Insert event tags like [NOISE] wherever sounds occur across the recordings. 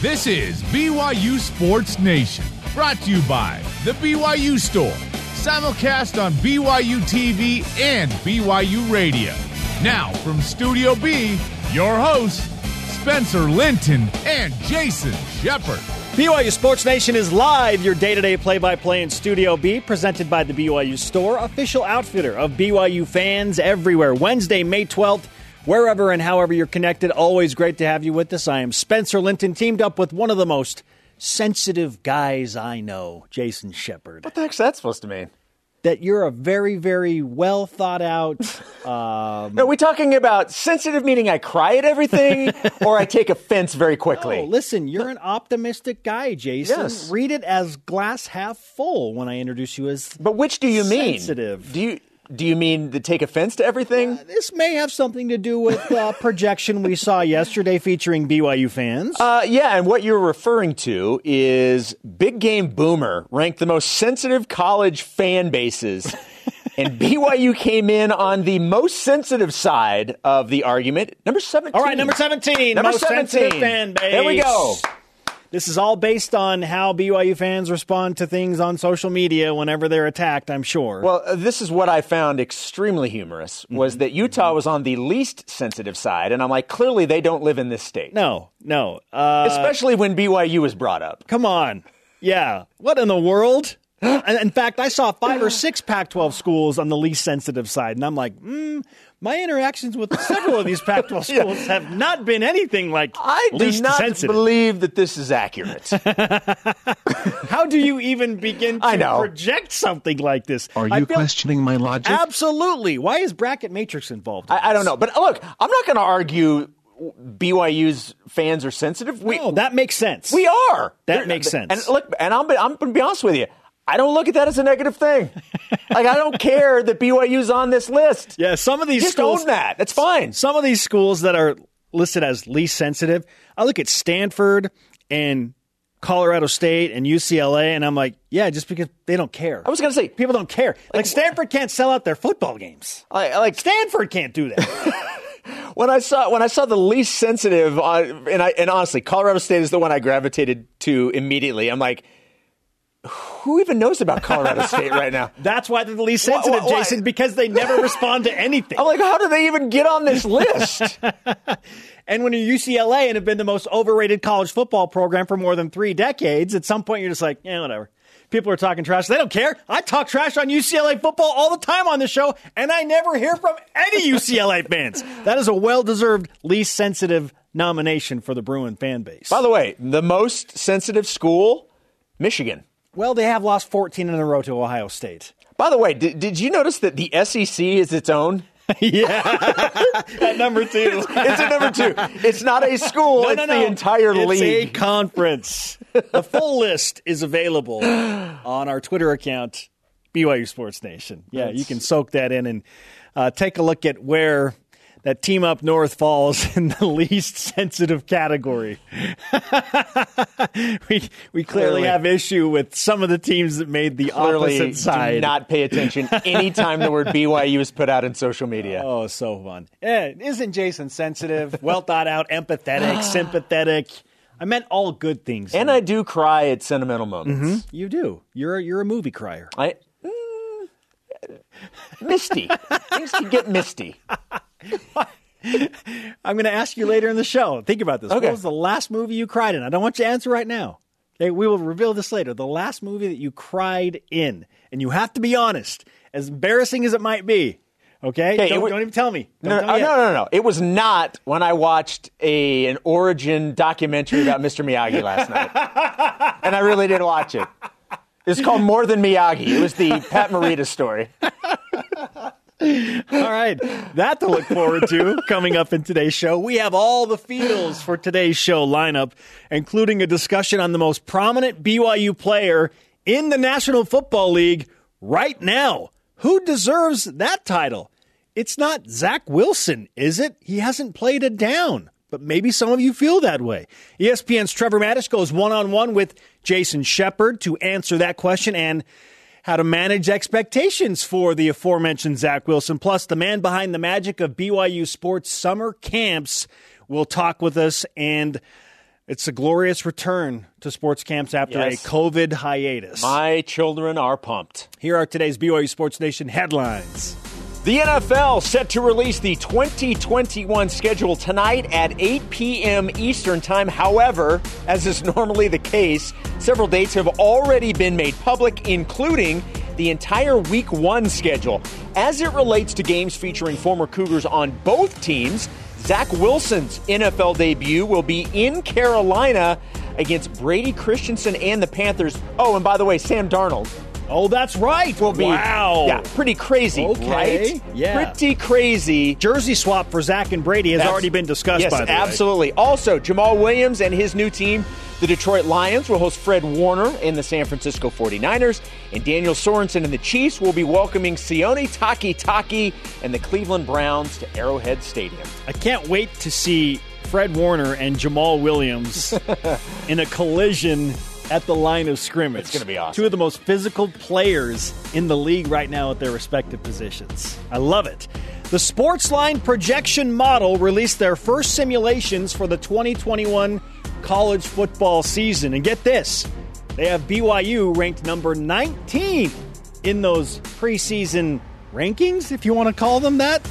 This is BYU Sports Nation, brought to you by The BYU Store, simulcast on BYU TV and BYU Radio. Now, from Studio B, your hosts, Spencer Linton and Jason Shepard. BYU Sports Nation is live, your day to day play by play in Studio B, presented by the BYU Store, official outfitter of BYU fans everywhere. Wednesday, May 12th, wherever and however you're connected. Always great to have you with us. I am Spencer Linton, teamed up with one of the most sensitive guys I know, Jason Shepard. What the heck's that supposed to mean? That you're a very, very well thought out. [LAUGHS] Um, Are we talking about sensitive meaning I cry at everything [LAUGHS] or I take offense very quickly? Oh, listen, you're an optimistic guy, Jason. Yes. Read it as glass half full when I introduce you as. but which do you mean? Sensitive. Do you do you mean to take offense to everything? This may have something to do with uh, [LAUGHS] projection we saw yesterday featuring BYU fans. Uh, yeah, and what you're referring to is Big Game Boomer ranked the most sensitive college fan bases. [LAUGHS] and BYU came in on the most sensitive side of the argument. Number 17. All right, number 17, Number most 17. sensitive fan base. There we go. This is all based on how BYU fans respond to things on social media whenever they're attacked, I'm sure. Well, uh, this is what I found extremely humorous was Mm-hmm. that Utah was on the least sensitive side, and I'm like, clearly they don't live in this state, no, no. Uh, especially when BYU was brought up. come on. Yeah. What in the world? [GASPS] And in fact, I saw five or [GASPS] six Pac 12 schools on the least sensitive side, and I'm like, hmm, my interactions with several of these [LAUGHS] Pac 12 schools have not been anything like I do least not sensitive. believe that this is accurate. [LAUGHS] How do you even begin to I know. project something like this? Are you feel- questioning my logic? Absolutely. Why is bracket matrix involved? in I, I don't know, but look, I'm not going to argue BYU's fans are sensitive. We No, that makes sense. we are. That They're- makes sense. And look, and I'm I'm going to be honest with you. I don't look at that as a negative thing. [LAUGHS] like I don't care that BYU's on this list. yeah, some of these Just schools own that. That's fine. Some of these schools that are listed as least sensitive, I look at Stanford and Colorado State and UCLA, and I'm like, yeah, just because they don't care. I was going to say People don't care. Like Stanford can't sell out their football games. I like Stanford can't do that. [LAUGHS] [LAUGHS] when I saw when I saw the least sensitive, uh, and I and honestly, Colorado State is the one I gravitated to immediately. I'm like, who even knows about Colorado State right now? [LAUGHS] That's why they're the least Why- sensitive, why- Jason, because they never respond to anything. I'm like, how do they even get on this list? [LAUGHS] And when you're UCLA and have been the most overrated college football program for more than three decades, at some point you're just like, yeah, whatever. People are talking trash. They don't care. I talk trash on UCLA football all the time on the show, and I never hear from any [LAUGHS] UCLA fans. That is a well deserved least sensitive nomination for the Bruin fan base. By the way, the most sensitive school, Michigan. Well, they have lost 14 in a row to Ohio State. By the way, did, did you notice that the SEC is its own? [LAUGHS] Yeah, [LAUGHS] at number two. It's a number two. It's not a school. it's the entire it's league. a conference. the full list is available on our Twitter account, BYU Sports Nation. Yeah, you can soak that in and uh, take a look at where that team up north falls [LAUGHS] in the least sensitive category. [LAUGHS] we we clearly, Clearly. have issue with some of the teams that made the Clearly, opposite side. do not pay attention anytime the word [LAUGHS] BYU is put out in social media. Oh, so fun. Isn't Jason sensitive, well thought out, empathetic, [GASPS] sympathetic? I meant all good things. And I do cry at sentimental moments. you do. You're you're a movie crier. I mm, misty. Things can get misty. [LAUGHS] I'm going to ask you later in the show. Think about this. Okay. What was the last movie you cried in? I don't want you to answer right now. Okay, we will reveal this later. The last movie that you cried in, and you have to be honest, as embarrassing as it might be. Okay, Okay, don't, don't even tell me. Don't No, tell oh, no, me no, yet. no, no. It was not when I watched a an origin documentary about Mr. Miyagi last night, [LAUGHS] and I really did watch it. It's called More Than Miyagi. It was the Pat Morita story. [LAUGHS] All right. That to look forward to coming up in today's show. We have all the feels for today's show lineup, including a discussion on the most prominent BYU player in the National Football League right now. Who deserves that title? It's not Zach Wilson, is it? He hasn't played a down. But maybe some of you feel that way. ESPN's Trevor Matich goes one on one with Jason Shepard to answer that question and how to manage expectations for the aforementioned Zach Wilson. Plus, the man behind the magic of BYU sports summer camps will talk with us and It's a glorious return to sports camps after Yes. a COVID hiatus. My children are pumped. Here are today's BYU Sports Nation headlines. The NFL set to release the 2021 schedule tonight at 8 p.m. Eastern Time. However, as is normally the case, several dates have already been made public, including the entire Week 1 schedule. As it relates to games featuring former Cougars on both teams, Zach Wilson's NFL debut will be in Carolina against Brady Christensen and the Panthers. Oh, and by the way, Sam Darnold Oh, that's right. will be wow. yeah, pretty crazy, Okay, right? yeah. Pretty crazy. Jersey swap for Zach and Brady has That's- already been discussed. Yes, by the way. absolutely. Also, Jamal Williams and his new team, the Detroit Lions, will host Fred Warner and the San Francisco 49ers, and Daniel Sorensen and the Chiefs will be welcoming Sione Takitaki and the Cleveland Browns to Arrowhead Stadium. I can't wait to see Fred Warner and Jamal Williams [LAUGHS] in a collision at the line of scrimmage. It's gonna be awesome. Two of the most physical players in the league right now at their respective positions. I love it. The Sportsline projection model released their first simulations for the 2021 college football season. And get this they have BYU ranked number 19 in those preseason rankings, if you want to call them that.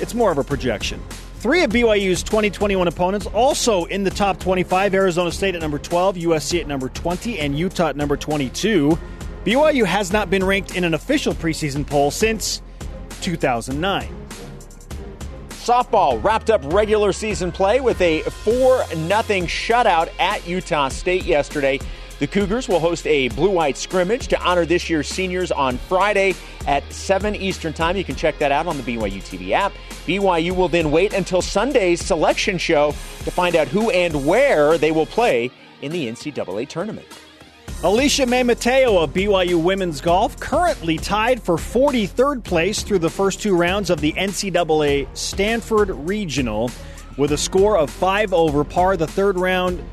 It's more of a projection. Three of BYU's 2021 opponents also in the top 25 Arizona State at number 12, USC at number 20, and Utah at number 22. BYU has not been ranked in an official preseason poll since 2009. Softball wrapped up regular season play with a 4 0 shutout at Utah State yesterday. The Cougars will host a blue white scrimmage to honor this year's seniors on Friday at 7 Eastern Time. You can check that out on the BYU TV app. BYU will then wait until Sunday's selection show to find out who and where they will play in the NCAA tournament. Alicia May Mateo of BYU Women's Golf currently tied for 43rd place through the first two rounds of the NCAA Stanford Regional with a score of 5 over par. The third round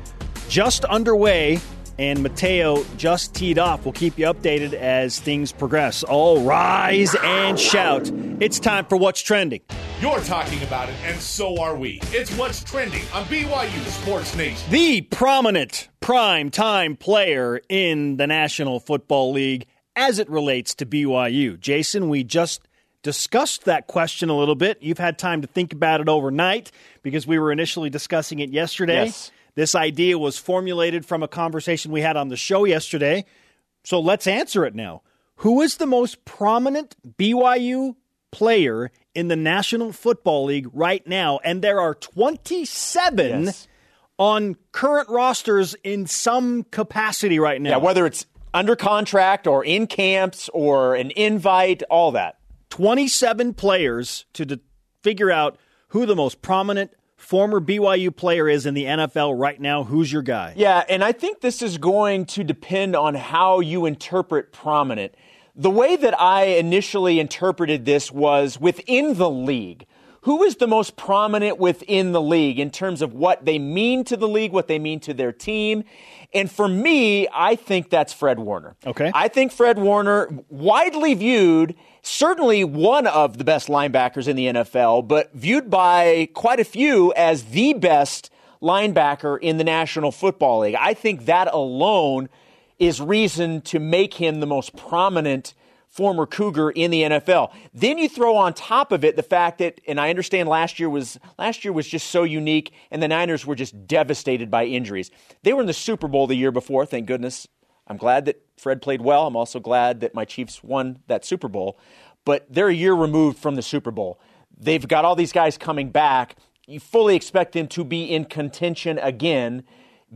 just underway, and Mateo just teed off. We'll keep you updated as things progress. All rise and shout. It's time for What's Trending. You're talking about it, and so are we. It's what's trending on BYU Sports Nation. the prominent prime time player in the National Football League as it relates to BYU. Jason, we just discussed that question a little bit. You've had time to think about it overnight because we were initially discussing it yesterday. Yes. This idea was formulated from a conversation we had on the show yesterday. So let's answer it now. Who is the most prominent BYU player in the National Football League right now? And there are 27 Yes. on current rosters in some capacity right now. Yeah, whether it's under contract or in camps or an invite, all that. 27 players to de- figure out who the most prominent former BYU player is in the NFL right now. Who's your guy? Yeah, and I think this is going to depend on how you interpret prominent. The way that I initially interpreted this was within the league. Who is the most prominent within the league in terms of what they mean to the league, what they mean to their team? And for me, I think that's Fred Warner. Okay. I think Fred Warner, widely viewed, certainly one of the best linebackers in the NFL, but viewed by quite a few as the best linebacker in the National Football League. I think that alone is reason to make him the most prominent former Cougar in the NFL. Then you throw on top of it the fact that, and I understand last year was last year was just so unique, and the Niners were just devastated by injuries. They were in the Super Bowl the year before, thank goodness. I'm glad that Fred played well. I'm also glad that my Chiefs won that Super Bowl. But they're a year removed from the Super Bowl. They've got all these guys coming back. You fully expect them to be in contention again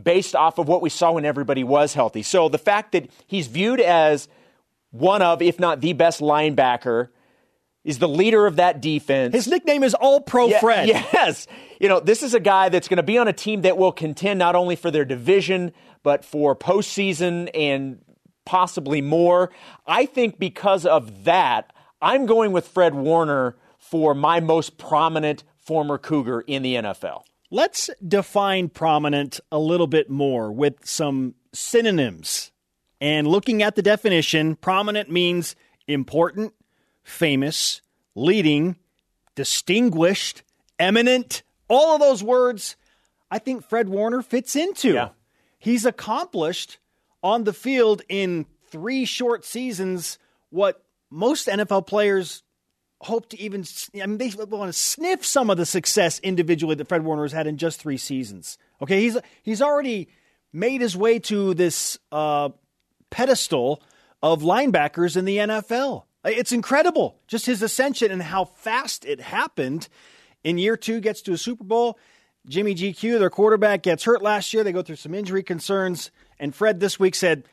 based off of what we saw when everybody was healthy. So the fact that he's viewed as one of, if not the best linebacker, is the leader of that defense. His nickname is All Pro Yeah, Fred. [LAUGHS] Yes. You know, this is a guy that's going to be on a team that will contend not only for their division, but for postseason and possibly more. I think because of that, I'm going with Fred Warner for my most prominent former Cougar in the NFL. Let's define prominent a little bit more with some synonyms. And looking at the definition, prominent means important, famous, leading, distinguished, eminent, all of those words. I think Fred Warner fits into. Yeah. He's accomplished on the field in three short seasons what most NFL players hope to even. I mean, they want to sniff some of the success individually that Fred Warner has had in just three seasons. Okay, he's he's already made his way to this uh, pedestal of linebackers in the NFL. It's incredible, just his ascension and how fast it happened. In year two, gets to a Super Bowl. Jimmy GQ, their quarterback, gets hurt last year. They go through some injury concerns. And Fred this week said,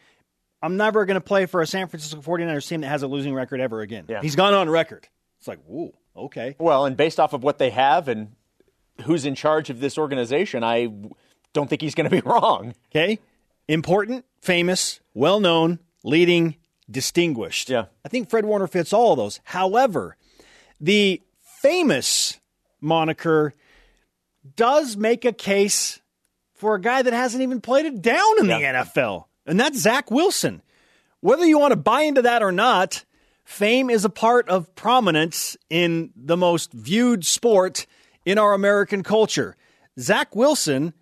I'm never going to play for a San Francisco 49ers team that has a losing record ever again. Yeah. He's gone on record. It's like, ooh, okay. Well, and based off of what they have and who's in charge of this organization, I don't think he's going to be [LAUGHS] wrong. Okay. Important, famous, well known, leading, distinguished. Yeah. I think Fred Warner fits all of those. However, the famous moniker does make a case for a guy that hasn't even played it down in Yeah. the NFL, and that's Zach Wilson. Whether you want to buy into that or not, fame is a part of prominence in the most viewed sport in our American culture. Zach Wilson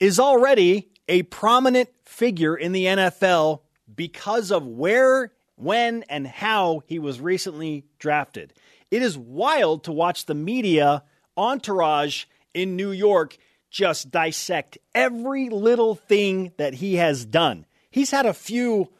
is already a prominent figure in the NFL because of where, when, and how he was recently drafted. It is wild to watch the media entourage in New York just dissect every little thing that he has done. He's had a few,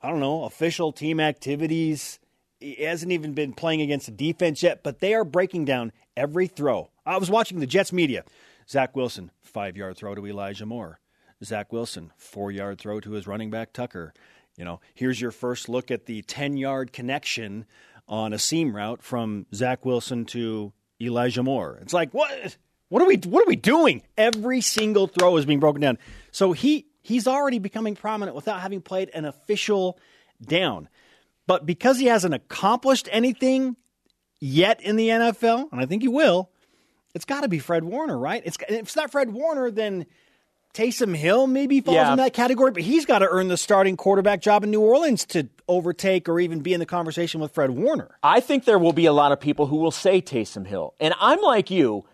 I don't know, official team activities. He hasn't even been playing against the defense yet, but they are breaking down every throw. I was watching the Jets media. Zach Wilson, five yard throw to Elijah Moore. Zach Wilson, four yard throw to his running back Tucker. You know, here's your first look at the 10 yard connection on a seam route from Zach Wilson to Elijah Moore. It's like, what? What are we what are we doing? Every single throw is being broken down. So he he's already becoming prominent without having played an official down. But because he hasn't accomplished anything yet in the NFL, and I think he will, it's got to be Fred Warner, right? It's if it's not Fred Warner, then Taysom Hill maybe falls Yeah. in that category, but he's got to earn the starting quarterback job in New Orleans to overtake or even be in the conversation with Fred Warner. I think there will be a lot of people who will say Taysom Hill. And I'm like you.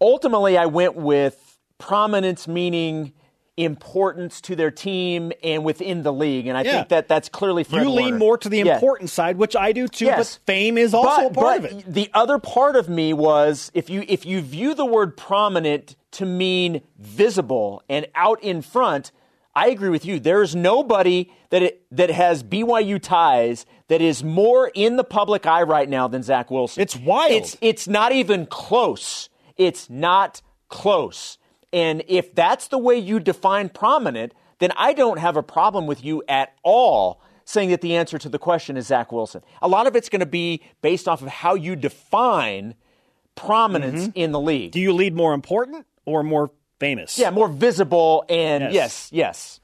Ultimately, I went with prominence, meaning importance to their team and within the league. And I Yeah. think that that's clearly Fred you lean Warner. more to the Yeah. important side, which I do too, Yes. but fame is also but, a part of it. The other part of me was if you if you view the word prominent to mean visible and out in front, I agree with you. There is nobody that it, that has BYU ties that is more in the public eye right now than Zach Wilson. It's wild. It's it's not even close. It's not close. And if that's the way you define prominent, then I don't have a problem with you at all saying that the answer to the question is Zach Wilson. A lot of it's going to be based off of how you define prominence mm-hmm. in the league. Do you lead more important or more famous? Yeah, more visible and Yes. yes, yes.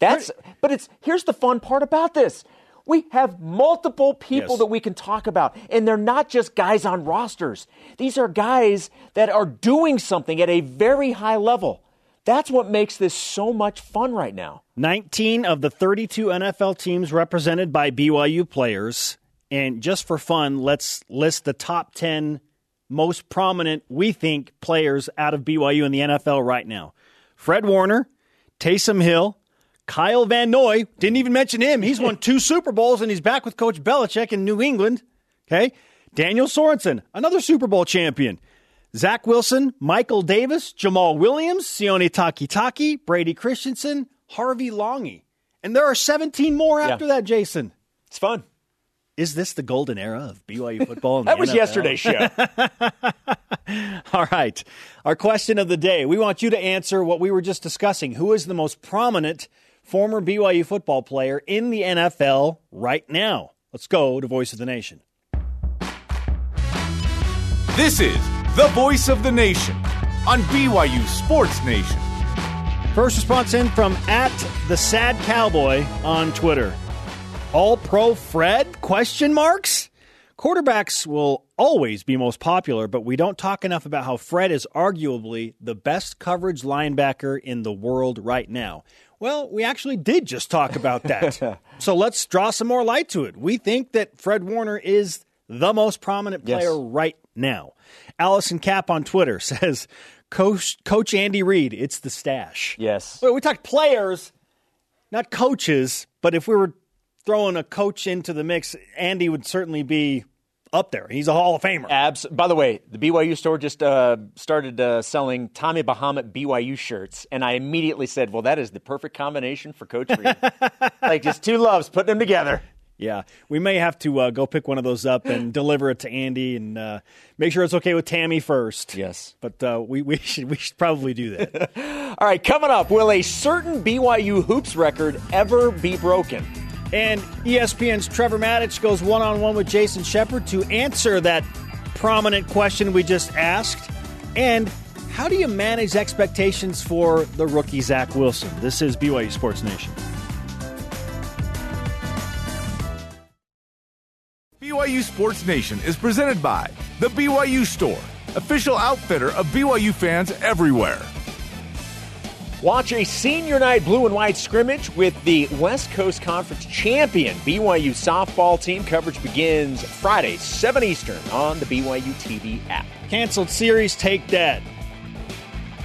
That's but it's here's the fun part about this. We have multiple people Yes. that we can talk about, and they're not just guys on rosters. These are guys that are doing something at a very high level. That's what makes this so much fun right now. 19 of the 32 NFL teams represented by BYU players. And just for fun, let's list the top 10 most prominent, we think, players out of BYU in the NFL right now Fred Warner, Taysom Hill, Kyle Van Noy. Didn't even mention him. He's won [LAUGHS] two Super Bowls and he's back with Coach Belichick in New England. Okay. Daniel Sorensen, another Super Bowl champion. Zach Wilson, Michael Davis, Jamal Williams, Sione Takitaki, Brady Christensen, Harvey Langi. And there are 17 more after that, Jason. It's fun. Is this the golden era of BYU [LAUGHS] football? That was NFL? yesterday's show. [LAUGHS] All right. Our question of the day. We want you to answer what we were just discussing. Who is the most prominent former BYU football player in the NFL right now? Let's go to Voice of the Nation. This is the voice of the nation on BYU Sports Nation. First response in from at the sad cowboy on Twitter. All pro Fred? Question marks? Quarterbacks will always be most popular, but we don't talk enough about how Fred is arguably the best coverage linebacker in the world right now. Well, we actually did just talk about that. [LAUGHS] so let's draw some more light to it. We think that Fred Warner is the most prominent player right now. Allison Cap on Twitter [LAUGHS] says, Coach, Coach Andy Reid, it's the stash. Yes. Well, we talked players, not coaches, but if we were throwing a coach into the mix, Andy would certainly be up there. He's a Hall of Famer. Abs. By the way, the BYU store just uh, started uh, selling Tommy Bahama BYU shirts, and I immediately said, "Well, that is the perfect combination for Coach Reid. [LAUGHS] like just two loves, putting them together." Yeah, we may have to uh, go pick one of those up and [GASPS] deliver it to Andy, and uh, make sure it's okay with Tammy first. Yes, but uh, we we should we should probably do that. [LAUGHS] All right, coming up, will a certain BYU hoops record ever be broken? And ESPN's Trevor Matich goes one on one with Jason Shepard to answer that prominent question we just asked. And how do you manage expectations for the rookie Zach Wilson? This is BYU Sports Nation. BYU Sports Nation is presented by The BYU Store, official outfitter of BYU fans everywhere. Watch a senior night blue and white scrimmage with the West Coast Conference champion BYU softball team. Coverage begins Friday, 7 Eastern on the BYU TV app. Canceled series take dead.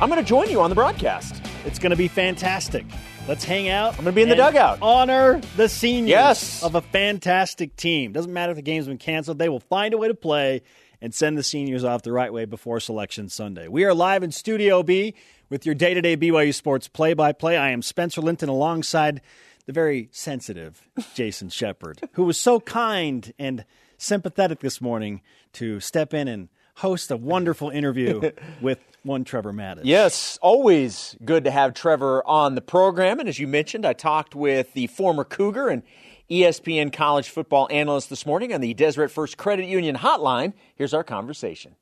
I'm going to join you on the broadcast. It's going to be fantastic. Let's hang out. I'm going to be in the dugout. Honor the seniors yes. of a fantastic team. Doesn't matter if the game's been canceled, they will find a way to play and send the seniors off the right way before Selection Sunday. We are live in Studio B with your day to day BYU Sports play by play. I am Spencer Linton alongside the very sensitive Jason Shepard, who was so kind and sympathetic this morning to step in and host a wonderful interview [LAUGHS] with one Trevor Matich. Yes, always good to have Trevor on the program. And as you mentioned, I talked with the former Cougar and ESPN college football analyst this morning on the Deseret First Credit Union hotline. Here's our conversation.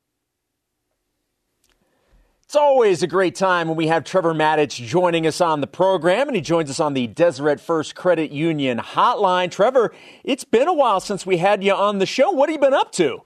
It's always a great time when we have Trevor Matich joining us on the program, and he joins us on the Deseret First Credit Union hotline. Trevor, it's been a while since we had you on the show. What have you been up to?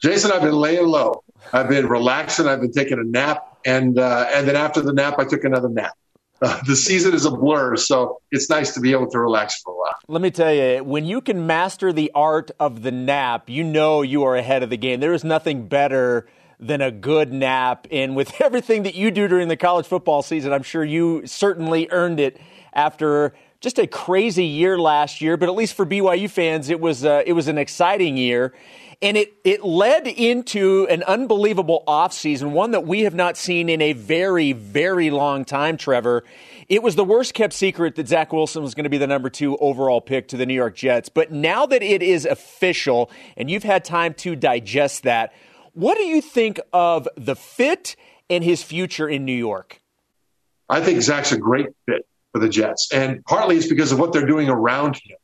Jason, I've been laying low. I've been relaxing. I've been taking a nap, and uh, and then after the nap, I took another nap. Uh, [LAUGHS] the season is a blur, so it's nice to be able to relax for a while. Let me tell you, when you can master the art of the nap, you know you are ahead of the game. There is nothing better than a good nap. And with [LAUGHS] everything that you do during the college football season, I'm sure you certainly earned it after just a crazy year last year. But at least for BYU fans, it was uh, it was an exciting year. And it, it led into an unbelievable offseason, one that we have not seen in a very, very long time, Trevor. It was the worst kept secret that Zach Wilson was going to be the number two overall pick to the New York Jets. But now that it is official and you've had time to digest that, what do you think of the fit and his future in New York? I think Zach's a great fit for the Jets. And partly it's because of what they're doing around him.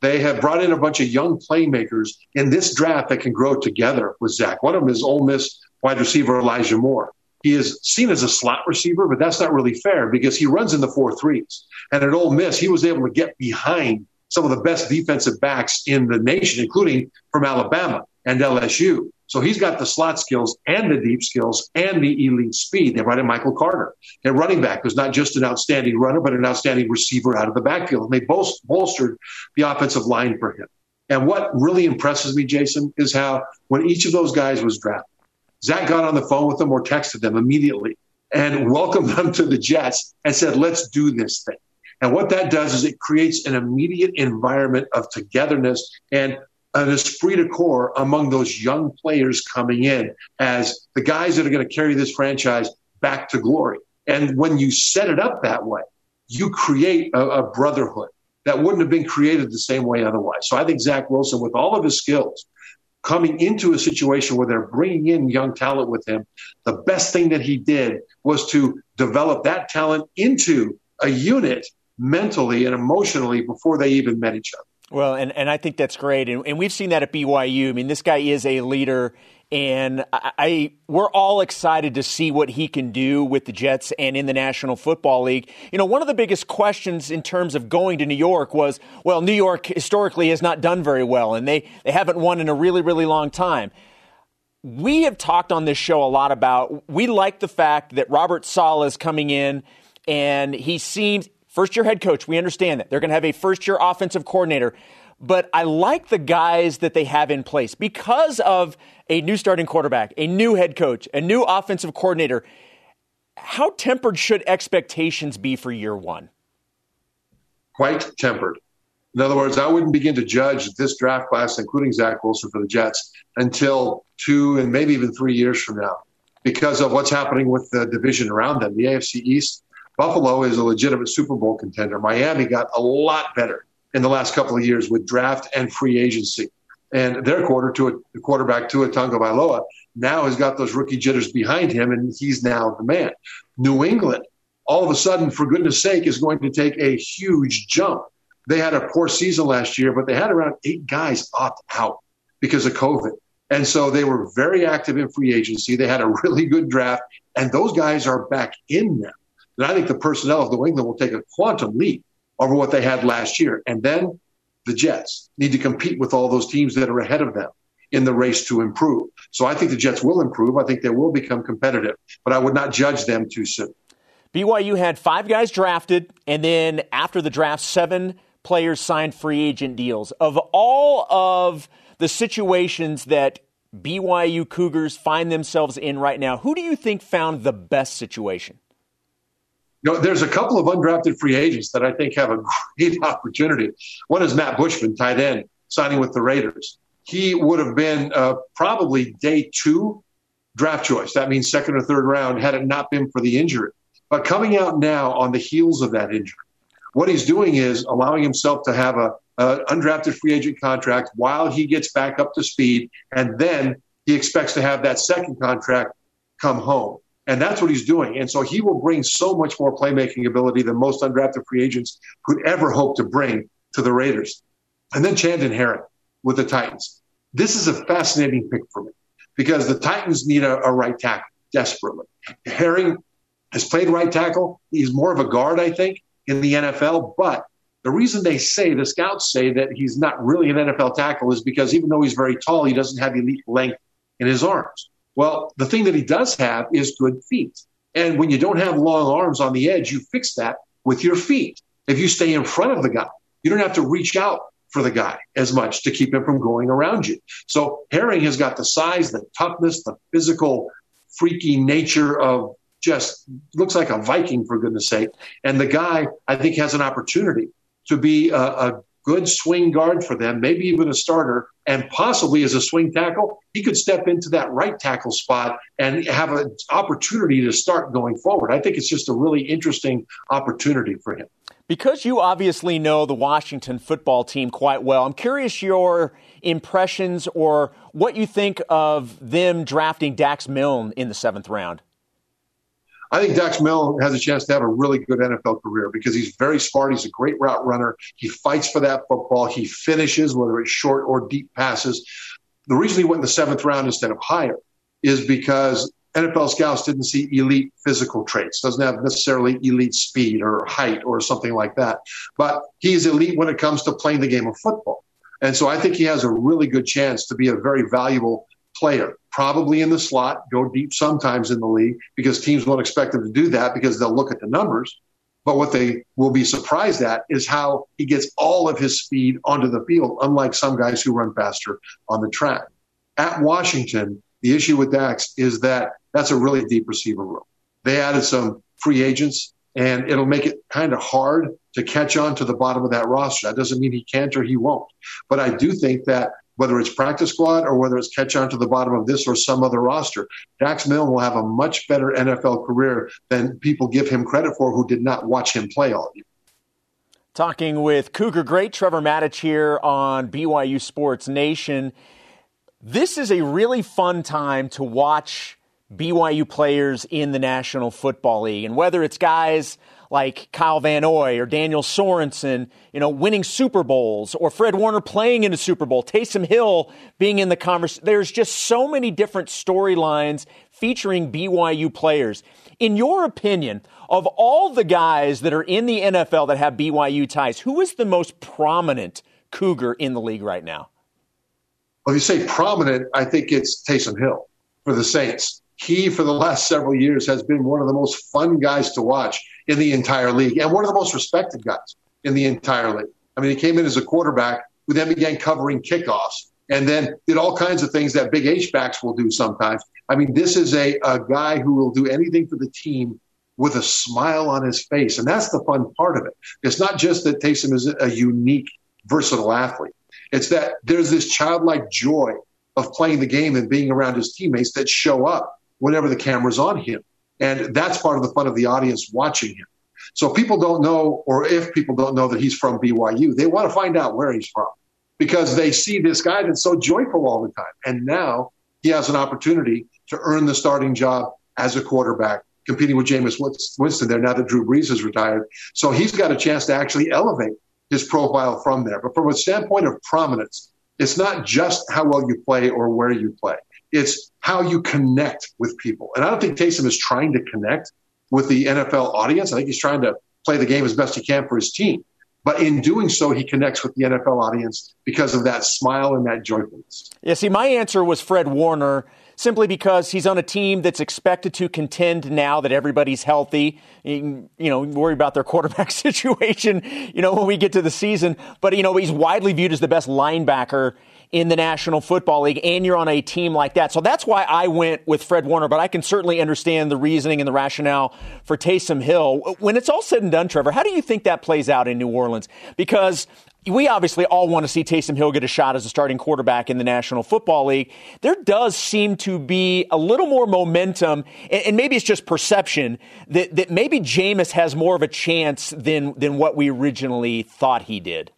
They have brought in a bunch of young playmakers in this draft that can grow together with Zach. One of them is Ole Miss wide receiver Elijah Moore. He is seen as a slot receiver, but that's not really fair because he runs in the four threes. And at Ole Miss, he was able to get behind some of the best defensive backs in the nation, including from Alabama and LSU. So he's got the slot skills and the deep skills and the elite speed. They brought in Michael Carter, their running back, who's not just an outstanding runner, but an outstanding receiver out of the backfield. And they both bolstered the offensive line for him. And what really impresses me, Jason, is how when each of those guys was drafted, Zach got on the phone with them or texted them immediately and welcomed them to the Jets and said, let's do this thing. And what that does is it creates an immediate environment of togetherness and an esprit de corps among those young players coming in as the guys that are going to carry this franchise back to glory. And when you set it up that way, you create a, a brotherhood that wouldn't have been created the same way otherwise. So I think Zach Wilson, with all of his skills, coming into a situation where they're bringing in young talent with him, the best thing that he did was to develop that talent into a unit mentally and emotionally before they even met each other. Well, and, and I think that's great. And, and we've seen that at BYU. I mean, this guy is a leader, and I, I, we're all excited to see what he can do with the Jets and in the National Football League. You know, one of the biggest questions in terms of going to New York was, well, New York historically has not done very well, and they, they haven't won in a really, really long time. We have talked on this show a lot about we like the fact that Robert Saleh is coming in and he seems First year head coach, we understand that. They're going to have a first year offensive coordinator. but I like the guys that they have in place because of a new starting quarterback, a new head coach, a new offensive coordinator. How tempered should expectations be for year one? Quite tempered. In other words, I wouldn't begin to judge this draft class, including Zach Wilson for the Jets, until two and maybe even three years from now because of what's happening with the division around them. The AFC East, Buffalo is a legitimate Super Bowl contender. Miami got a lot better in the last couple of years with draft and free agency. And their quarter to a quarterback Tua Tagovailoa now has got those rookie jitters behind him, and he's now the man. New England, all of a sudden, for goodness sake, is going to take a huge jump. They had a poor season last year, but they had around eight guys opt out because of COVID. And so they were very active in free agency. They had a [LAUGHS] really good draft, and those guys are back in now. And I think the personnel of New England will take a quantum leap over what they had last year. And then the Jets need to compete with all those teams that are ahead of them in the race to improve. So I think the Jets will improve. I think they will become competitive, but I would not judge them too soon. BYU had five guys drafted, and then after the draft, seven players signed free agent deals. Of all of the situations that BYU Cougars find themselves in right now, who do you think found the best situation? You know, there's a couple of undrafted free agents that I think have a [LAUGHS] great opportunity. One is Matt Bushman, tight end, signing with the Raiders. He would have been uh, probably day two draft choice. That means second or third round had it not been for the injury. But coming out now on the heels of that injury, what he's doing is allowing himself to have a, a undrafted free agent contract while he gets back up to speed, and then he expects to have that second contract come home. And that's what he's doing. And so he will bring so much more playmaking ability than most undrafted free agents could ever hope to bring to the Raiders. And then Chandon Herring with the Titans. This is a fascinating pick for me because the Titans need a, a right tackle desperately. Herring has played right tackle. He's more of a guard, I think, in the NFL. But the reason they say, the scouts say that he's not really an NFL tackle is because even though he's very tall, he doesn't have elite length in his arms. Well, the thing that he does have is good feet. And when you don't have long arms on the edge, you fix that with your feet. If you stay in front of the guy, you don't have to reach out for the guy as much to keep him from going around you. So Herring has got the size, the toughness, the physical, freaky nature of just looks like a Viking for goodness sake. And the guy, I think, has an opportunity to be a, a good swing guard for them, maybe even a starter, and possibly as a swing tackle, he could step into that right tackle spot and have an opportunity to start going forward. I think it's just a really interesting opportunity for him. Because you obviously know the Washington football team quite well, I'm curious your impressions or what you think of them drafting Dax Milne in the seventh round. I think Dax Milne has a chance to have a really good NFL career because he's very smart. He's a great route runner. He fights for that football. He finishes, whether it's short or deep passes. The reason he went in the seventh round instead of higher is because NFL scouts didn't see elite physical traits, doesn't have necessarily elite speed or height or something like that. But he's elite when it comes to playing the game of football. And so I think he has a really good chance to be a very valuable player, probably in the slot, go deep sometimes in the league because teams won't expect him to do that because they'll look at the numbers. But what they will be surprised at is how he gets all of his speed onto the field, unlike some guys who run faster on the track. At Washington, the issue with Dax is that that's a really deep receiver room. They added some free agents, and it'll make it kind of hard to catch on to the bottom of that roster. That doesn't mean he can't or he won't. But I do think that whether it's practice squad or whether it's catch on to the bottom of this or some other roster. Dax Milne will have a much better NFL career than people give him credit for who did not watch him play all year. Talking with Cougar great Trevor Matich here on BYU Sports Nation. This is a really fun time to watch BYU players in the National Football League. And whether it's guys like Kyle Van Noy or Daniel Sorensen, you know, winning Super Bowls, or Fred Warner playing in a Super Bowl, Taysom Hill being in the conversation. There's just so many different storylines featuring BYU players. In your opinion, of all the guys that are in the NFL that have BYU ties, who is the most prominent Cougar in the league right now? Well, if you say prominent, I think it's Taysom Hill for the Saints. He, for the last several years, has been one of the most fun guys to watch in the entire league and one of the most respected guys in the entire league. I mean, he came in as a quarterback who then began covering kickoffs and then did all kinds of things that big H backs will do sometimes. I mean, this is a, a guy who will do anything for the team with a smile on his face. And that's the fun part of it. It's not just that Taysom is a unique, versatile athlete. It's that there's this childlike joy of playing the game and being around his teammates that show up whenever the camera's on him. And that's part of the fun of the audience watching him. So people don't know, or if people don't know that he's from BYU, they want to find out where he's from because they see this guy that's so joyful all the time. And now he has an opportunity to earn the starting job as a quarterback, competing with Jameis Winston there now that Drew Brees has retired. So he's got a chance to actually elevate his profile from there. But from a standpoint of prominence, it's not just how well you play or where you play. It's how you connect with people. And I don't think Taysom is trying to connect with the NFL audience. I think he's trying to play the game as best he can for his team. But in doing so, he connects with the NFL audience because of that smile and that joyfulness. Yeah, see, my answer was Fred Warner simply because he's on a team that's expected to contend now that everybody's healthy. You, know, worry about their [LAUGHS] quarterback situation, you know, when we get to the season. But, you know, he's widely viewed as the best linebacker in the National Football League, and you're on a team like that. So that's why I went with Fred Warner, but I can certainly understand the reasoning and the rationale for Taysom Hill. When it's all said and done, Trevor, how do you think that plays out in New Orleans? Because we obviously all want to see Taysom Hill get a shot as a starting quarterback in the National Football League. There does seem to be a little more momentum, and maybe it's just perception that, that maybe Jameis has more of a chance than, than what we originally thought he did.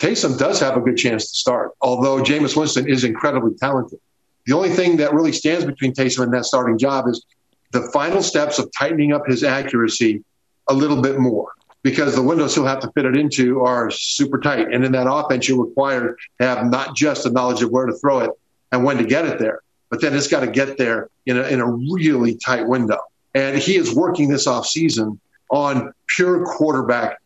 Taysom does have a good chance to start, although Jameis Winston is incredibly talented. The only thing that really stands between Taysom and that starting job is the final steps of tightening up his accuracy a little bit more because the windows he'll have to fit it into are super tight. And in that offense, you're required to have not just the knowledge of where to throw it and when to get it there, but then it's got to get there in a, in a really tight window. And he is working this off season on pure quarterback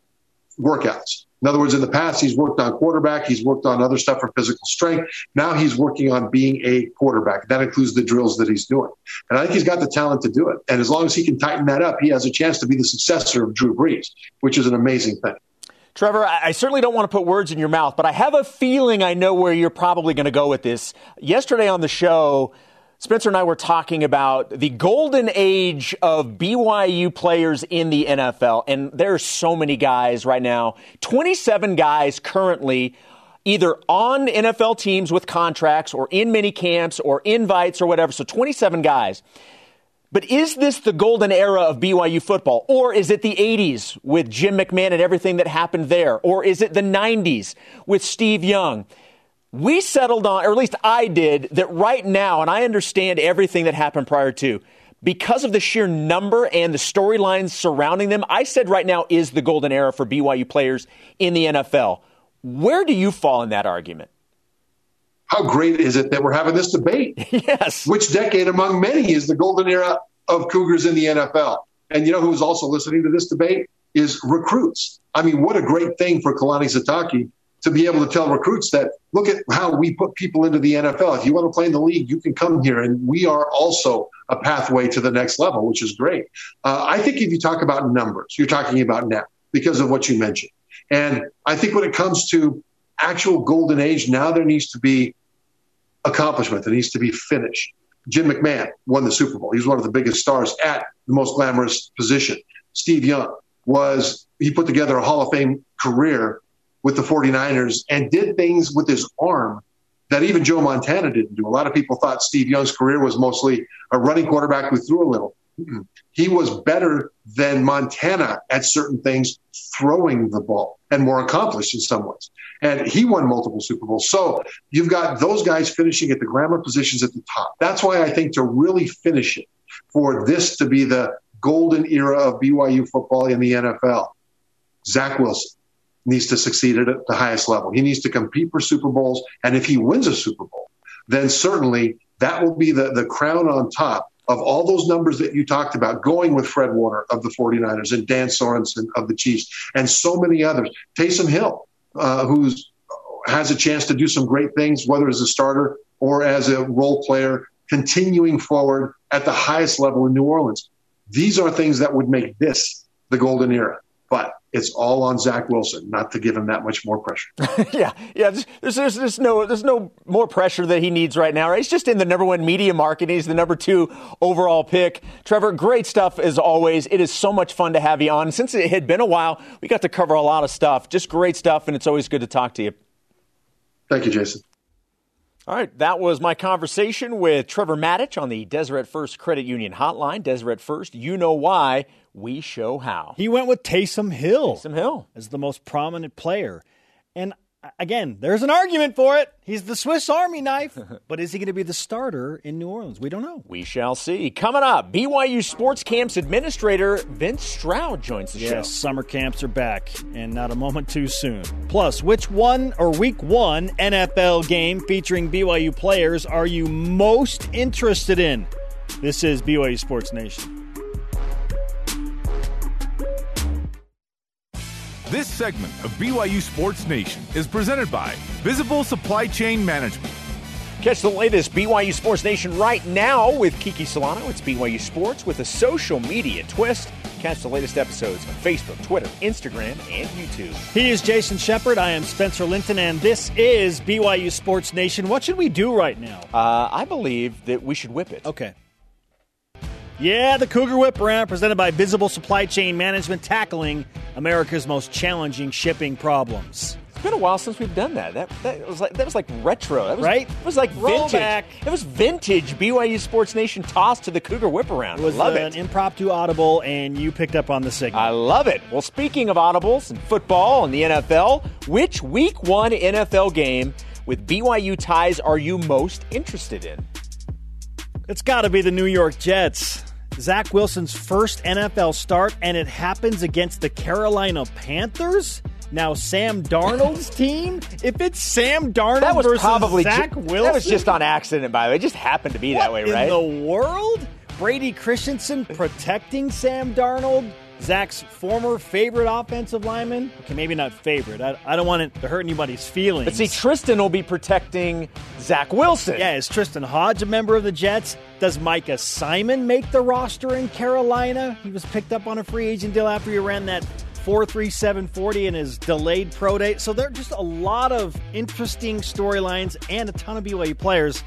workouts. In other words, in the past, he's worked on quarterback, he's worked on other stuff for physical strength. Now he's working on being a quarterback. That includes the drills that he's doing. And I think he's got the talent to do it. And as long as he can tighten that up, he has a chance to be the successor of Drew Brees, which is an amazing thing. Trevor, I certainly don't want to put words in your mouth, but I have a feeling I know where you're probably going to go with this. Yesterday on the show, Spencer and I were talking about the golden age of BYU players in the NFL. And there are so many guys right now 27 guys currently either on NFL teams with contracts or in mini camps or invites or whatever. So 27 guys. But is this the golden era of BYU football? Or is it the 80s with Jim McMahon and everything that happened there? Or is it the 90s with Steve Young? We settled on, or at least I did, that right now, and I understand everything that happened prior to, because of the sheer number and the storylines surrounding them, I said right now is the golden era for BYU players in the NFL. Where do you fall in that argument? How great is it that we're having this debate? [LAUGHS] yes. Which decade among many is the golden era of Cougars in the NFL? And you know who's also listening to this debate is recruits. I mean, what a great thing for Kalani Sitake to be able to tell recruits that look at how we put people into the NFL. If you want to play in the league, you can come here, and we are also a pathway to the next level, which is great. Uh, I think if you talk about numbers, you're talking about now because of what you mentioned. And I think when it comes to actual golden age, now there needs to be accomplishment. There needs to be finish. Jim McMahon won the Super Bowl. He's one of the biggest stars at the most glamorous position. Steve Young was, he put together a Hall of Fame career with the 49ers and did things with his arm that even Joe Montana didn't do. A lot of people thought Steve Young's career was mostly a running quarterback who threw a little. He was better than Montana at certain things, throwing the ball, and more accomplished in some ways. And he won multiple Super Bowls. So you've got those guys finishing at the grammar positions at the top. That's why I think to really finish it, for this to be the golden era of BYU football in the NFL, Zach Wilson, needs to succeed at the highest level. He needs to compete for Super Bowls. And if he wins a Super Bowl, then certainly that will be the, the crown on top of all those numbers that you talked about, going with Fred Warner of the 49ers and Dan Sorensen of the Chiefs and so many others. Taysom Hill, uh, who's has a chance to do some great things, whether as a starter or as a role player, continuing forward at the highest level in New Orleans. These are things that would make this the golden era. but it's all on Zach Wilson not to give him that much more pressure. [LAUGHS] yeah, yeah. There's, there's, there's, no there's no more pressure that he needs right now. Right? He's just in the number one media market. He's the number two overall pick. Trevor, great stuff as always. It is so much fun to have you on. Since it had been a while, we got to cover a lot of stuff. Just great stuff, and it's always good to talk to you. Thank you, Jason. All right, that was my conversation with Trevor Matich on the Deseret First Credit Union Hotline. Deseret First, you know why, we show how. He went with Taysom Hill. Taysom Hill as the most prominent player, and again, there's an argument for it. He's the Swiss Army knife, [LAUGHS] but is he going to be the starter in New Orleans? We don't know. We shall see. Coming up, BYU Sports Camps administrator Vince Stroud joins the yes, show. summer camps are back, and not a moment too soon. Plus, which one or week one NFL game featuring BYU players are you most interested in? This is BYU Sports Nation. This segment of BYU Sports Nation is presented by Visible Supply Chain Management. Catch the latest BYU Sports Nation right now with Kiki Solano. It's BYU Sports with a social media twist. Catch the latest episodes on Facebook, Twitter, Instagram, and YouTube. He is Jason Shepard. I am Spencer Linton, and this is BYU Sports Nation. What should we do right now? Uh, I believe that we should whip it. Okay. Yeah, the Cougar Whip round presented by Visible Supply Chain Management, tackling America's most challenging shipping problems. It's been a while since we've done that. That, that was like that was like retro. That was, right? It was like Roll vintage. Back. It was vintage BYU Sports Nation toss to the Cougar Whip around. It was love uh, it. an impromptu audible, and you picked up on the signal. I love it. Well, speaking of audibles and football and the NFL, which Week One NFL game with BYU ties are you most interested in? It's got to be the New York Jets. Zach Wilson's first NFL start, and it happens against the Carolina Panthers. Now Sam Darnold's [LAUGHS] team. If it's Sam Darnold That was versus probably Zach ju- Wilson, That was just on accident, by the way. It just happened to be that way, in right? the world? Brady Christensen protecting Sam Darnold, Zach's former favorite offensive lineman. Okay, maybe not favorite. I, I don't want it to hurt anybody's feelings. But see, Tristan will be protecting Zach Wilson. Yeah, is Tristen Hoge a member of the Jets? Does Micah Simon make the roster in Carolina? He was picked up on a free agent deal after he ran that 43740 in his delayed pro day. So there are just a lot of interesting storylines and a ton of BYU players.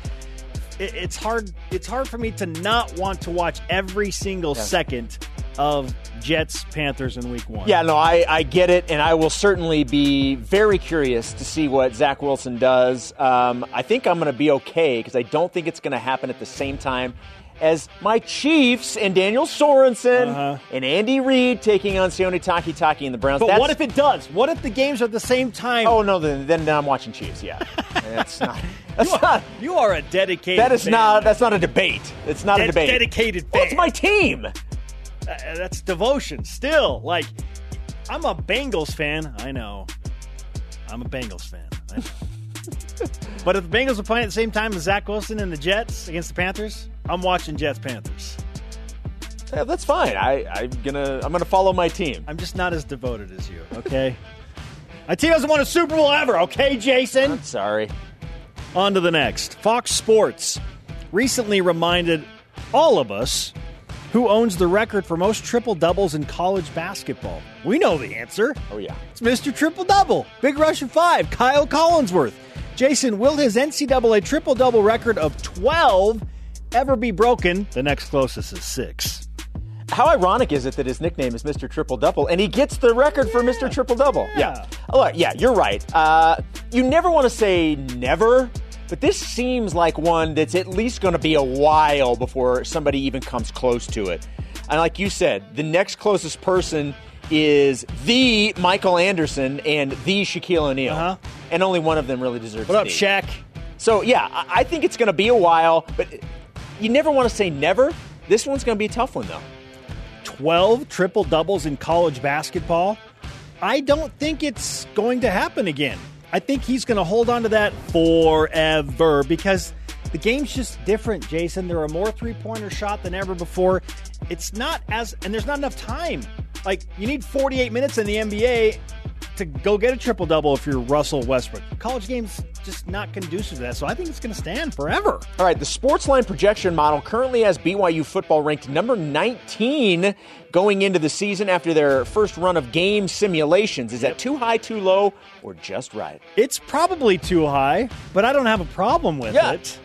It, it's hard it's hard for me to not want to watch every single Yeah. second of Jets Panthers in week 1. Yeah, no, I, I get it, and I will certainly be very curious to see what Zach Wilson does. Um, I think I'm going to be okay because I don't think it's going to happen at the same time as my Chiefs and Daniel Sorensen Uh-huh. and Andy Reid taking on Sione Takitaki and the Browns. But That's- what if it does? What if the games are at the same time? Oh no, then, then I'm watching Chiefs. Yeah, that's [LAUGHS] not. That's not. you are a dedicated That is fan. not. That's not a debate. It's not a debate. dedicated Well, it's fan. my team. Uh, that's devotion. Still, like, I'm a Bengals fan. I know. I'm a Bengals fan. [LAUGHS] But if the Bengals are playing at the same time as Zach Wilson and the Jets against the Panthers, I'm watching Jets Panthers. Yeah, that's fine. I, I'm gonna. I'm gonna follow my team. I'm just not as devoted as you, okay? My team hasn't won a Super Bowl ever, okay, Jason? I'm sorry. On to the next. Fox Sports recently reminded all of us who owns the record for most triple doubles in college basketball. We know the answer. Oh yeah. It's Mr. Triple Double. Big Russian 5, Kyle Collinsworth. Jason, will his NCAA triple double record of 12 ever be broken? The next closest is 6. How ironic is it that his nickname is Mr. Triple Double and he gets the record for Mr. Triple Double? Yeah. Oh, look, yeah, you're right. Uh, you never want to say never, but this seems like one that's at least going to be a while before somebody even comes close to it. And like you said, the next closest person is the Michael Anderson and the Shaquille O'Neal. Uh-huh. And only one of them really deserves it. What up, be. Shaq? So yeah, I I think it's going to be a while, but you never want to say never. This one's going to be a tough one though. 12 triple doubles in college basketball. I don't think it's going to happen again. I think he's going to hold on to that forever because the game's just different, Jason. There are more three pointer shot than ever before. It's not as, and there's not enough time. Like, you need 48 minutes in the NBA. To go get a triple double if you're Russell Westbrook. College games just not conducive to that, so I think it's going to stand forever. All right, the Sportsline projection model currently has BYU football ranked number 19 going into the season after their first run of game simulations. Is that too high, too low, or just right? It's probably too high, but I don't have a problem with yeah. it.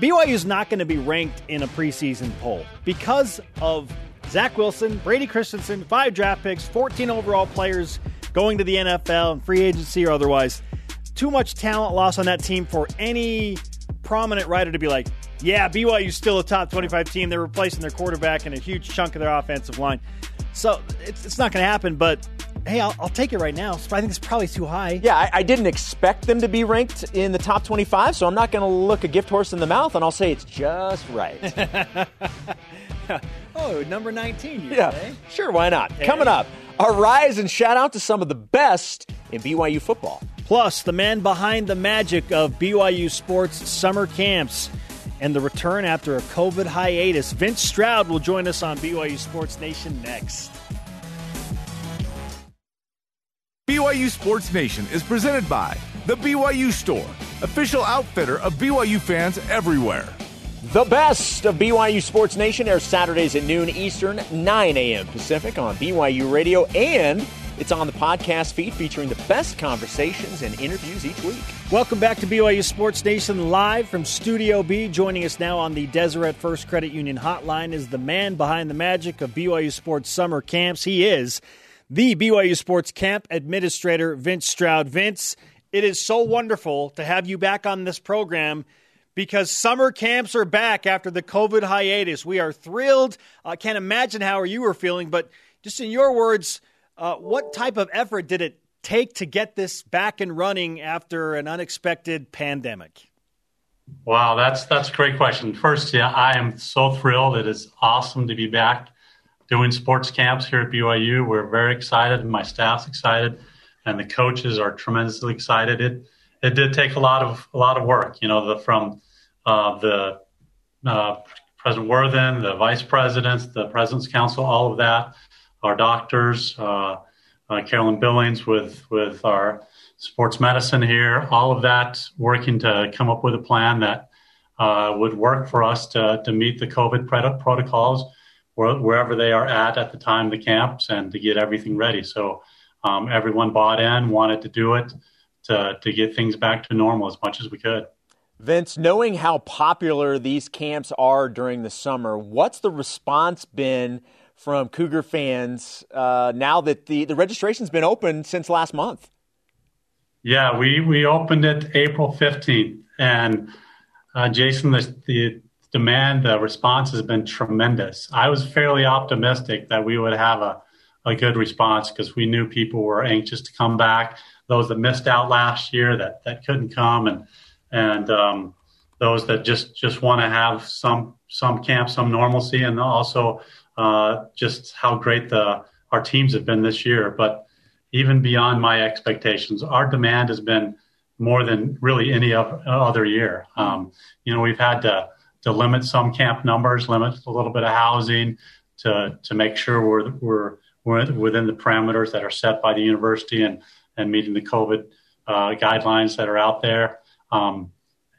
BYU is not going to be ranked in a preseason poll because of Zach Wilson, Brady Christensen, five draft picks, 14 overall players going to the NFL and free agency or otherwise. Too much talent loss on that team for any prominent writer to be like, yeah, BYU's still a top 25 team. They're replacing their quarterback and a huge chunk of their offensive line. So it's, it's not going to happen, but hey, I'll, I'll, take it right now. I think it's probably too high. Yeah, I, I, didn't expect them to be ranked in the top 25, so I'm not going to look a gift horse in the mouth, and I'll say it's just right. [LAUGHS] [LAUGHS] oh, number 19 yeah, say? sure, why not? Hey. Coming up, a rise and shout out to some of the best in BYU football. Plus, the man behind the magic of BYU sports summer camps and the return after a COVID hiatus. Vince Stroud will join us on BYU Sports Nation next. BYU Sports Nation is presented by The BYU Store, official outfitter of BYU fans everywhere. The best of BYU Sports Nation airs Saturdays at noon Eastern, 9 a.m. Pacific on BYU Radio, and it's on the podcast feed featuring the best conversations and interviews each week. Welcome back to BYU Sports Nation live from Studio B. Joining us now on the Deseret First Credit Union hotline is the man behind the magic of BYU Sports summer camps. He is the BYU Sports Camp Administrator, Vince Stroud. Vince, it is so wonderful to have you back on this program because summer camps are back after the COVID hiatus. We are thrilled. I can't imagine how you were feeling, but just in your words, uh, what type of effort did it take to get this back and running after an unexpected pandemic? Wow, that's that's a great question. First, yeah, I am so thrilled. It is awesome to be back doing sports camps here at BYU. We're very excited, and my staff's excited, and the coaches are tremendously excited. It it did take a lot of a lot of work, you know, the, from uh, the uh, President Worthen, the vice presidents, the president's council, all of that, our doctors, uh, uh Carolyn Billings with with our sports medicine here, all of that working to come up with a plan that uh, would work for us to to meet the COVID protocols wherever they are at at the time the camps and to get everything ready. So um, everyone bought in, wanted to do it to, to get things back to normal as much as we could. Vince, knowing how popular these camps are during the summer, what's the response been from Cougar fans uh, now that the, the registration's been open since last month? Yeah, we, we opened it April 15th. And uh, Jason, the, the demand, the response has been tremendous. I was fairly optimistic that we would have a, a good response because we knew people were anxious to come back. Those that missed out last year that, that couldn't come, and and um, those that just just want to have some some camp, some normalcy, and also uh, just how great the our teams have been this year. But even beyond my expectations, our demand has been more than really any other year. Um, you know, we've had to to limit some camp numbers, limit a little bit of housing to to make sure we're we're, within the parameters that are set by the university and and meeting the COVID uh, guidelines that are out there. Um,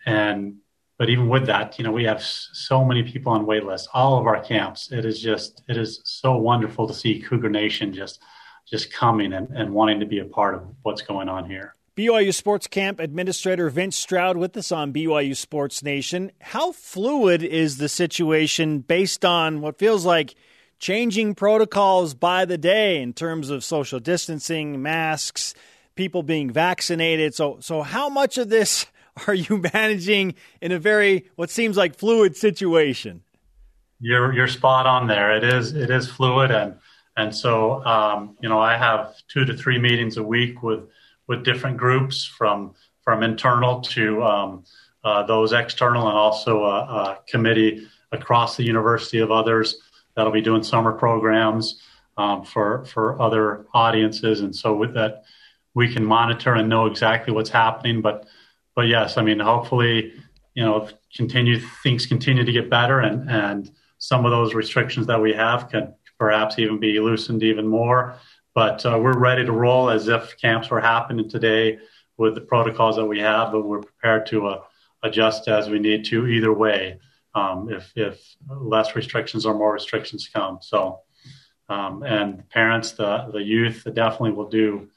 and but even with that, you know, we have so many people on wait lists. All of our camps. It is just it is so wonderful to see Cougar Nation just just coming and, and wanting to be a part of what's going on here. BYU Sports Camp Administrator Vince Stroud with us on BYU Sports Nation. How fluid is the situation based on what feels like changing protocols by the day in terms of social distancing, masks, people being vaccinated? So, so how much of this [LAUGHS] are you managing in a very what seems like fluid situation? You're you're spot on there. It is it is fluid and and so um, you know I have two to three meetings a week with with different groups from from internal to um, uh, those external and also a, a, committee across the university of others that'll be doing summer programs um, for for other audiences and so with that we can monitor and know exactly what's happening but but yes I mean hopefully you know continue things continue to get better and and some of those restrictions that we have can perhaps even be loosened even more but uh, we're ready to roll as if camps were happening today with the protocols that we have, but we're prepared to uh, adjust as we need to either way. Um, if, if less restrictions or more restrictions come. So, um, and parents, the, the youth, definitely will do,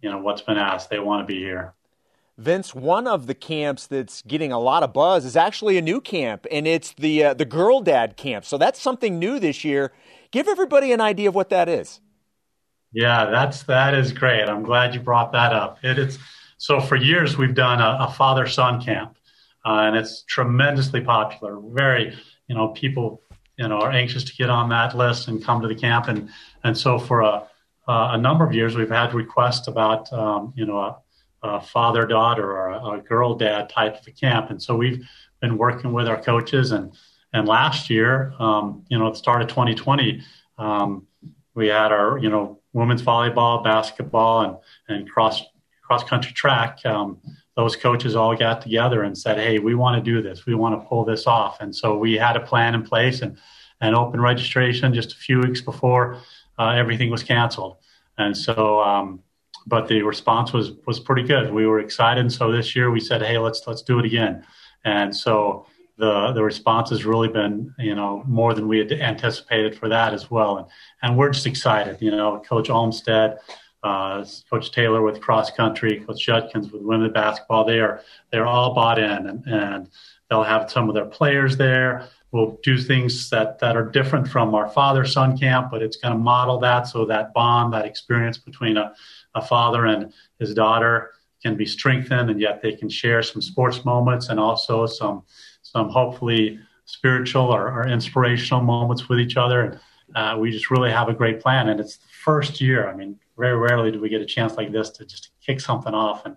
you know, what's been asked. They want to be here. Vince, one of the camps that's getting a lot of buzz is actually a new camp, and it's the uh, the Girl Dad camp. So that's something new this year. Give everybody an idea of what that is. Yeah, that's that is great. I'm glad you brought that up. It is so for years we've done a, a father son camp, uh, and it's tremendously popular. Very, you know, people you know are anxious to get on that list and come to the camp, and and so for a a number of years we've had requests about um, you know a, a father daughter or a, a girl dad type of a camp. And so we've been working with our coaches. And, and last year, um, you know, at the start of 2020, um, we had our, you know, women's volleyball, basketball, and, and cross cross country track. Um, those coaches all got together and said, "Hey, we want to do this. We want to pull this off." And so we had a plan in place and and open registration just a few weeks before uh, everything was canceled. And so um, but the response was was pretty good. We were excited, and so this year we said, "Hey, let's let's do it again." And so the the response has really been you know more than we had anticipated for that as well, and and we're just excited. You know, Coach Olmstead, uh, Coach Taylor with cross country, Coach Judkins with women's basketball. They are they're all bought in, and, and they'll have some of their players there. We'll do things that, that are different from our father son camp, but it's going to model that so that bond, that experience between a, a father and his daughter can be strengthened, and yet they can share some sports moments and also some some hopefully spiritual or, or inspirational moments with each other. Uh, we just really have a great plan, and it's the first year. I mean, very rarely do we get a chance like this to just kick something off and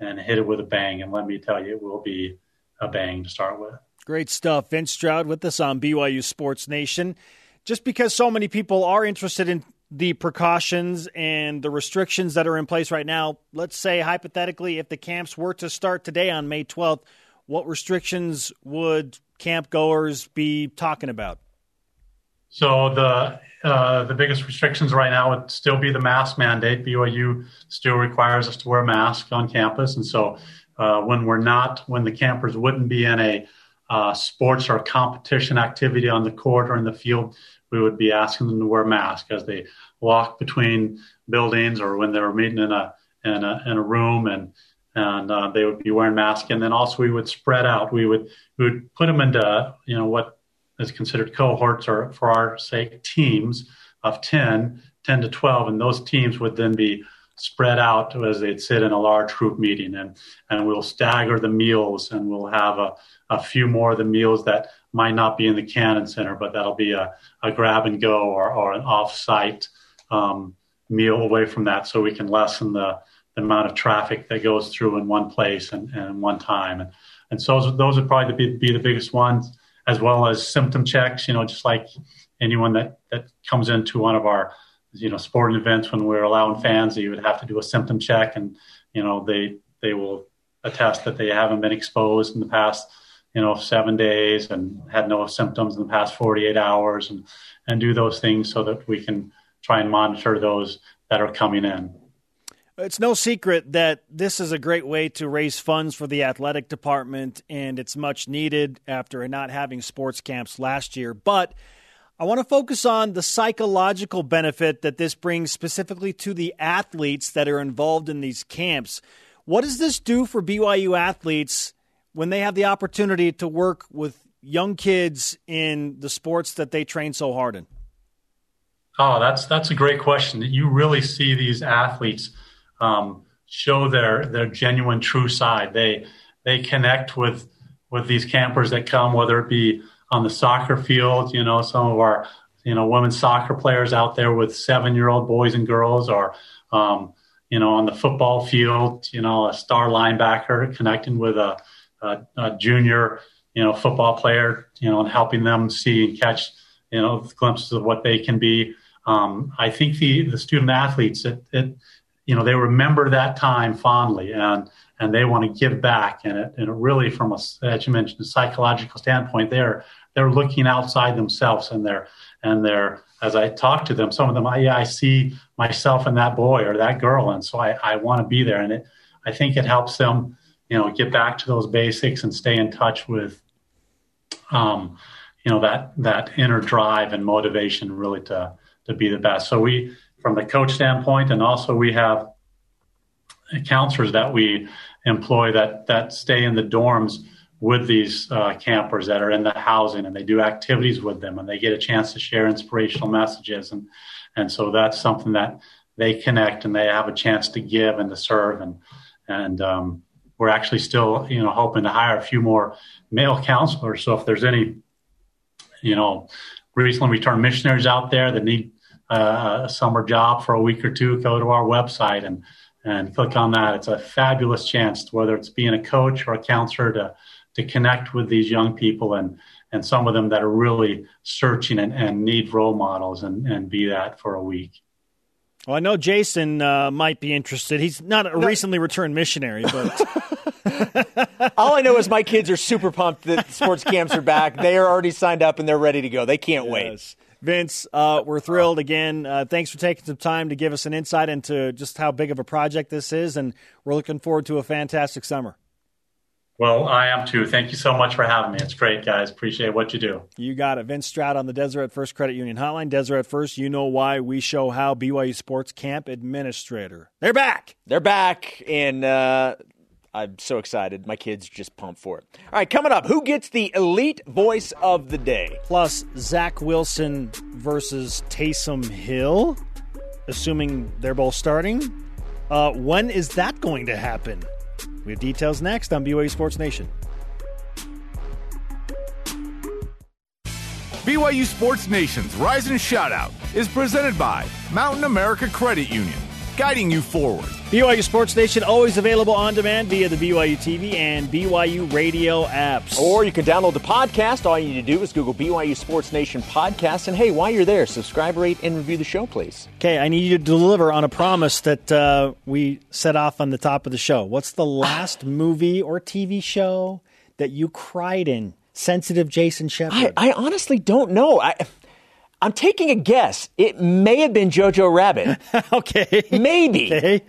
and hit it with a bang. And let me tell you, it will be a bang to start with. Great stuff. Vince Stroud with us on BYU Sports Nation. Just because so many people are interested in the precautions and the restrictions that are in place right now, let's say hypothetically, if the camps were to start today on May 12th, what restrictions would camp goers be talking about? So the uh, the biggest restrictions right now would still be the mask mandate. BYU still requires us to wear masks on campus, and so uh, when we're not, when the campers wouldn't be in a uh, sports or competition activity on the court or in the field, we would be asking them to wear masks as they walk between buildings or when they were meeting in a in a, in a room and and uh, they would be wearing masks. And then also we would spread out. We would we would put them into you know what is considered cohorts or for our sake teams of 10, 10 to 12, and those teams would then be spread out as they'd sit in a large group meeting and and we'll stagger the meals and we'll have a, a few more of the meals that might not be in the Cannon Center, but that'll be a, a grab and go or, or an off-site um, meal away from that so we can lessen the, the amount of traffic that goes through in one place and, and one time. And, and so those would probably be, be the biggest ones, as well as symptom checks, you know, just like anyone that, that comes into one of our, you know, sporting events when we're allowing fans, you would have to do a symptom check and, you know, they, they will attest that they haven't been exposed in the past – you know, seven days and had no symptoms in the past 48 hours and, and do those things so that we can try and monitor those that are coming in. It's no secret that this is a great way to raise funds for the athletic department, and it's much needed after not having sports camps last year. But I want to focus on the psychological benefit that this brings specifically to the athletes that are involved in these camps. What does this do for BYU athletes when they have the opportunity to work with young kids in the sports that they train so hard in? Oh, that's that's a great question. You really see these athletes um, show their their genuine true side. They they connect with with these campers that come, whether it be on the soccer field, you know, some of our you know women's soccer players out there with seven year old boys and girls, or um, you know on the football field, you know, a star linebacker connecting with a a, a junior, you know, football player, you know, and helping them see and catch, you know, glimpses of what they can be. Um, I think the the student athletes, it, it, you know, they remember that time fondly, and and they want to give back. And it, and it really, from a as you mentioned, a psychological standpoint, they're they're looking outside themselves, and they're and they're as I talk to them, some of them, I, yeah, I see myself in that boy or that girl, and so I, I want to be there. And it, I think it helps them, you know, get back to those basics and stay in touch with, um, you know, that that inner drive and motivation really to to be the best. So we, from the coach standpoint, and also we have counselors that we employ that that stay in the dorms with these uh, campers that are in the housing and they do activities with them and they get a chance to share inspirational messages and and so that's something that they connect and they have a chance to give and to serve and and um, we're actually still you know hoping to hire a few more male counselors. So if there's any you know recently returned missionaries out there that need uh, a summer job for a week or two go to our website and and click on that it's a fabulous chance whether it's being a coach or a counselor to to connect with these young people and and some of them that are really searching and, and need role models and, and be that for a week. Well, I know Jason uh, might be interested. He's not a no. recently returned missionary, but [LAUGHS] [LAUGHS] all I know is my kids are super pumped that sports camps are back. They are already signed up and they're ready to go. They can't yes. wait. Vince, uh, we're thrilled again. Uh, thanks for taking some time to give us an insight into just how big of a project this is, and we're looking forward to a fantastic summer. Well, I am too. Thank you so much for having me. It's great, guys. Appreciate what you do. You got it. Vince Stroud on the Deseret First Credit Union Hotline. Deseret First, you know why we show how BYU Sports Camp Administrator. They're back. They're back, and uh, I'm so excited. My kids just pumped for it. All right, coming up, who gets the elite voice of the day? Plus, Zach Wilson versus Taysom Hill, assuming they're both starting. Uh, when is that going to happen? We have details next on BYU Sports Nation. BYU Sports Nation's Rise and Shoutout is presented by Mountain America Credit Union, guiding you forward. BYU Sports Nation always available on demand via the BYU TV and BYU radio apps. Or you can download the podcast. All you need to do is Google BYU Sports Nation podcast. And hey, while you're there, subscribe, rate, and review the show, please. Okay, I need you to deliver on a promise that uh, we set off on the top of the show. What's the last movie or TV show that you cried in? Sensitive Jason Shepard. I, I honestly don't know. I. I'm taking a guess. It may have been Jojo Rabbit. [LAUGHS] okay. Maybe. Okay.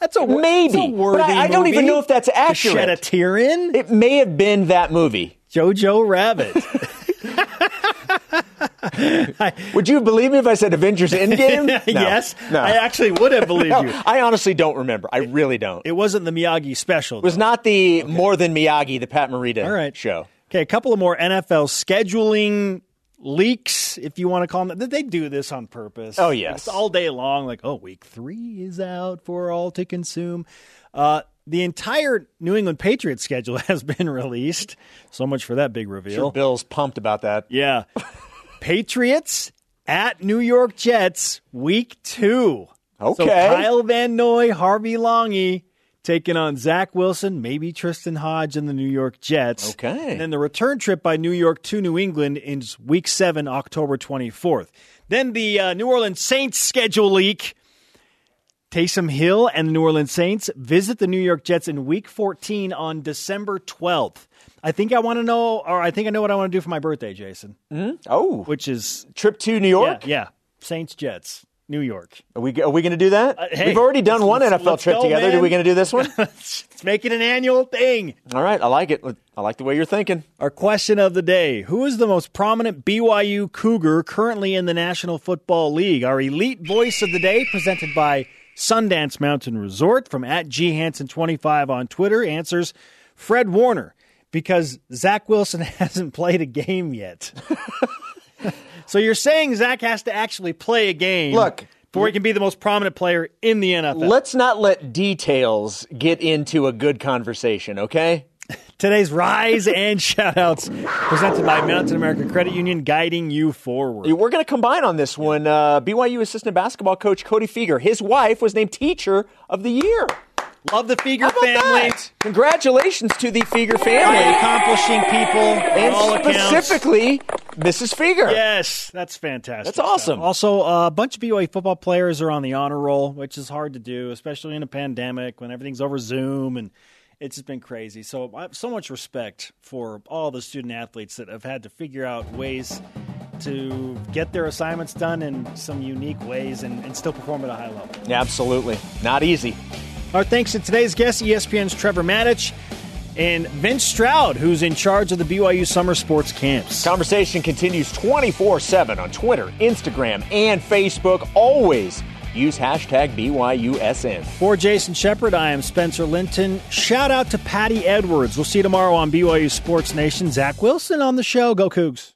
That's a maybe. That's a worthy I, I, don't even know if that's accurate. Shed a tear in. It may have been that movie, Jojo Rabbit. [LAUGHS] would you believe me if I said Avengers Endgame? [LAUGHS] No. yes, no. I actually would have believed no, you. I honestly don't remember. I really don't. It wasn't the Miyagi special. Though. It was not the okay. More Than Miyagi, the Pat Morita All right. show. Okay, a couple of more NFL scheduling leaks, if you want to call them. They do this on purpose. Oh yes, it's all day long. Like, oh, week three is out for all to consume. Uh, the entire New England Patriots schedule [LAUGHS] has been released. So much for that big reveal. Sure Bill's pumped about that. Yeah, Patriots at New York Jets, week two. Okay, so Kyle Van Noy, Harvey Langi taking on Zach Wilson, maybe Tristen Hoge and the New York Jets. Okay. And then the return trip by New York to New England in week seven, October 24th. Then the uh, New Orleans Saints schedule leak. Taysom Hill and the New Orleans Saints visit the New York Jets in week 14 on December 12th. I think I want to know, or I think I know what I want to do for my birthday, Jason. Mm-hmm. Oh. Which is. Trip to New York? Yeah. yeah. Saints Jets. New York. Are we, are we going to do that? Uh, hey, We've already done one NFL trip go, together. Man. Are we going to do this one? [LAUGHS] let's make it an annual thing. All right. I like it. I like the way you're thinking. Our question of the day Who is the most prominent BYU Cougar currently in the National Football League? Our elite voice of the day, presented by Sundance Mountain Resort from at ghanson25 on Twitter, answers Fred Warner because Zach Wilson [LAUGHS] hasn't played a game yet. [LAUGHS] [LAUGHS] So you're saying Zach has to actually play a game? Look, before he can be the most prominent player in the NFL. Let's not let details get into a good conversation, okay? [LAUGHS] Today's Rise and Shoutouts presented by Mountain America Credit Union, guiding you forward. We're going to combine on this one. Uh, BYU assistant basketball coach Cody Fueger, his wife was named Teacher of the Year. Love the Fueger family. That? Congratulations to the Fueger family. Accomplishing people and specifically Mrs. Fueger. Yes, that's fantastic. That's awesome. Also, uh, a bunch of BYU football players are on the honor roll, which is hard to do, especially in a pandemic when everything's over Zoom and it's just been crazy. So I have so much respect for all the student athletes that have had to figure out ways to get their assignments done in some unique ways and, and still perform at a high level. Absolutely. Not easy. Our thanks to today's guest, ESPN's Trevor Matich and Vince Stroud, who's in charge of the BYU summer sports camps. Conversation continues 24 7 on Twitter, Instagram, and Facebook. Always use hashtag BYUSN. For Jason Shepard, I am Spencer Linton. Shout out to Patty Edwards. We'll see you tomorrow on BYU Sports Nation. Zach Wilson on the show. Go Cougs.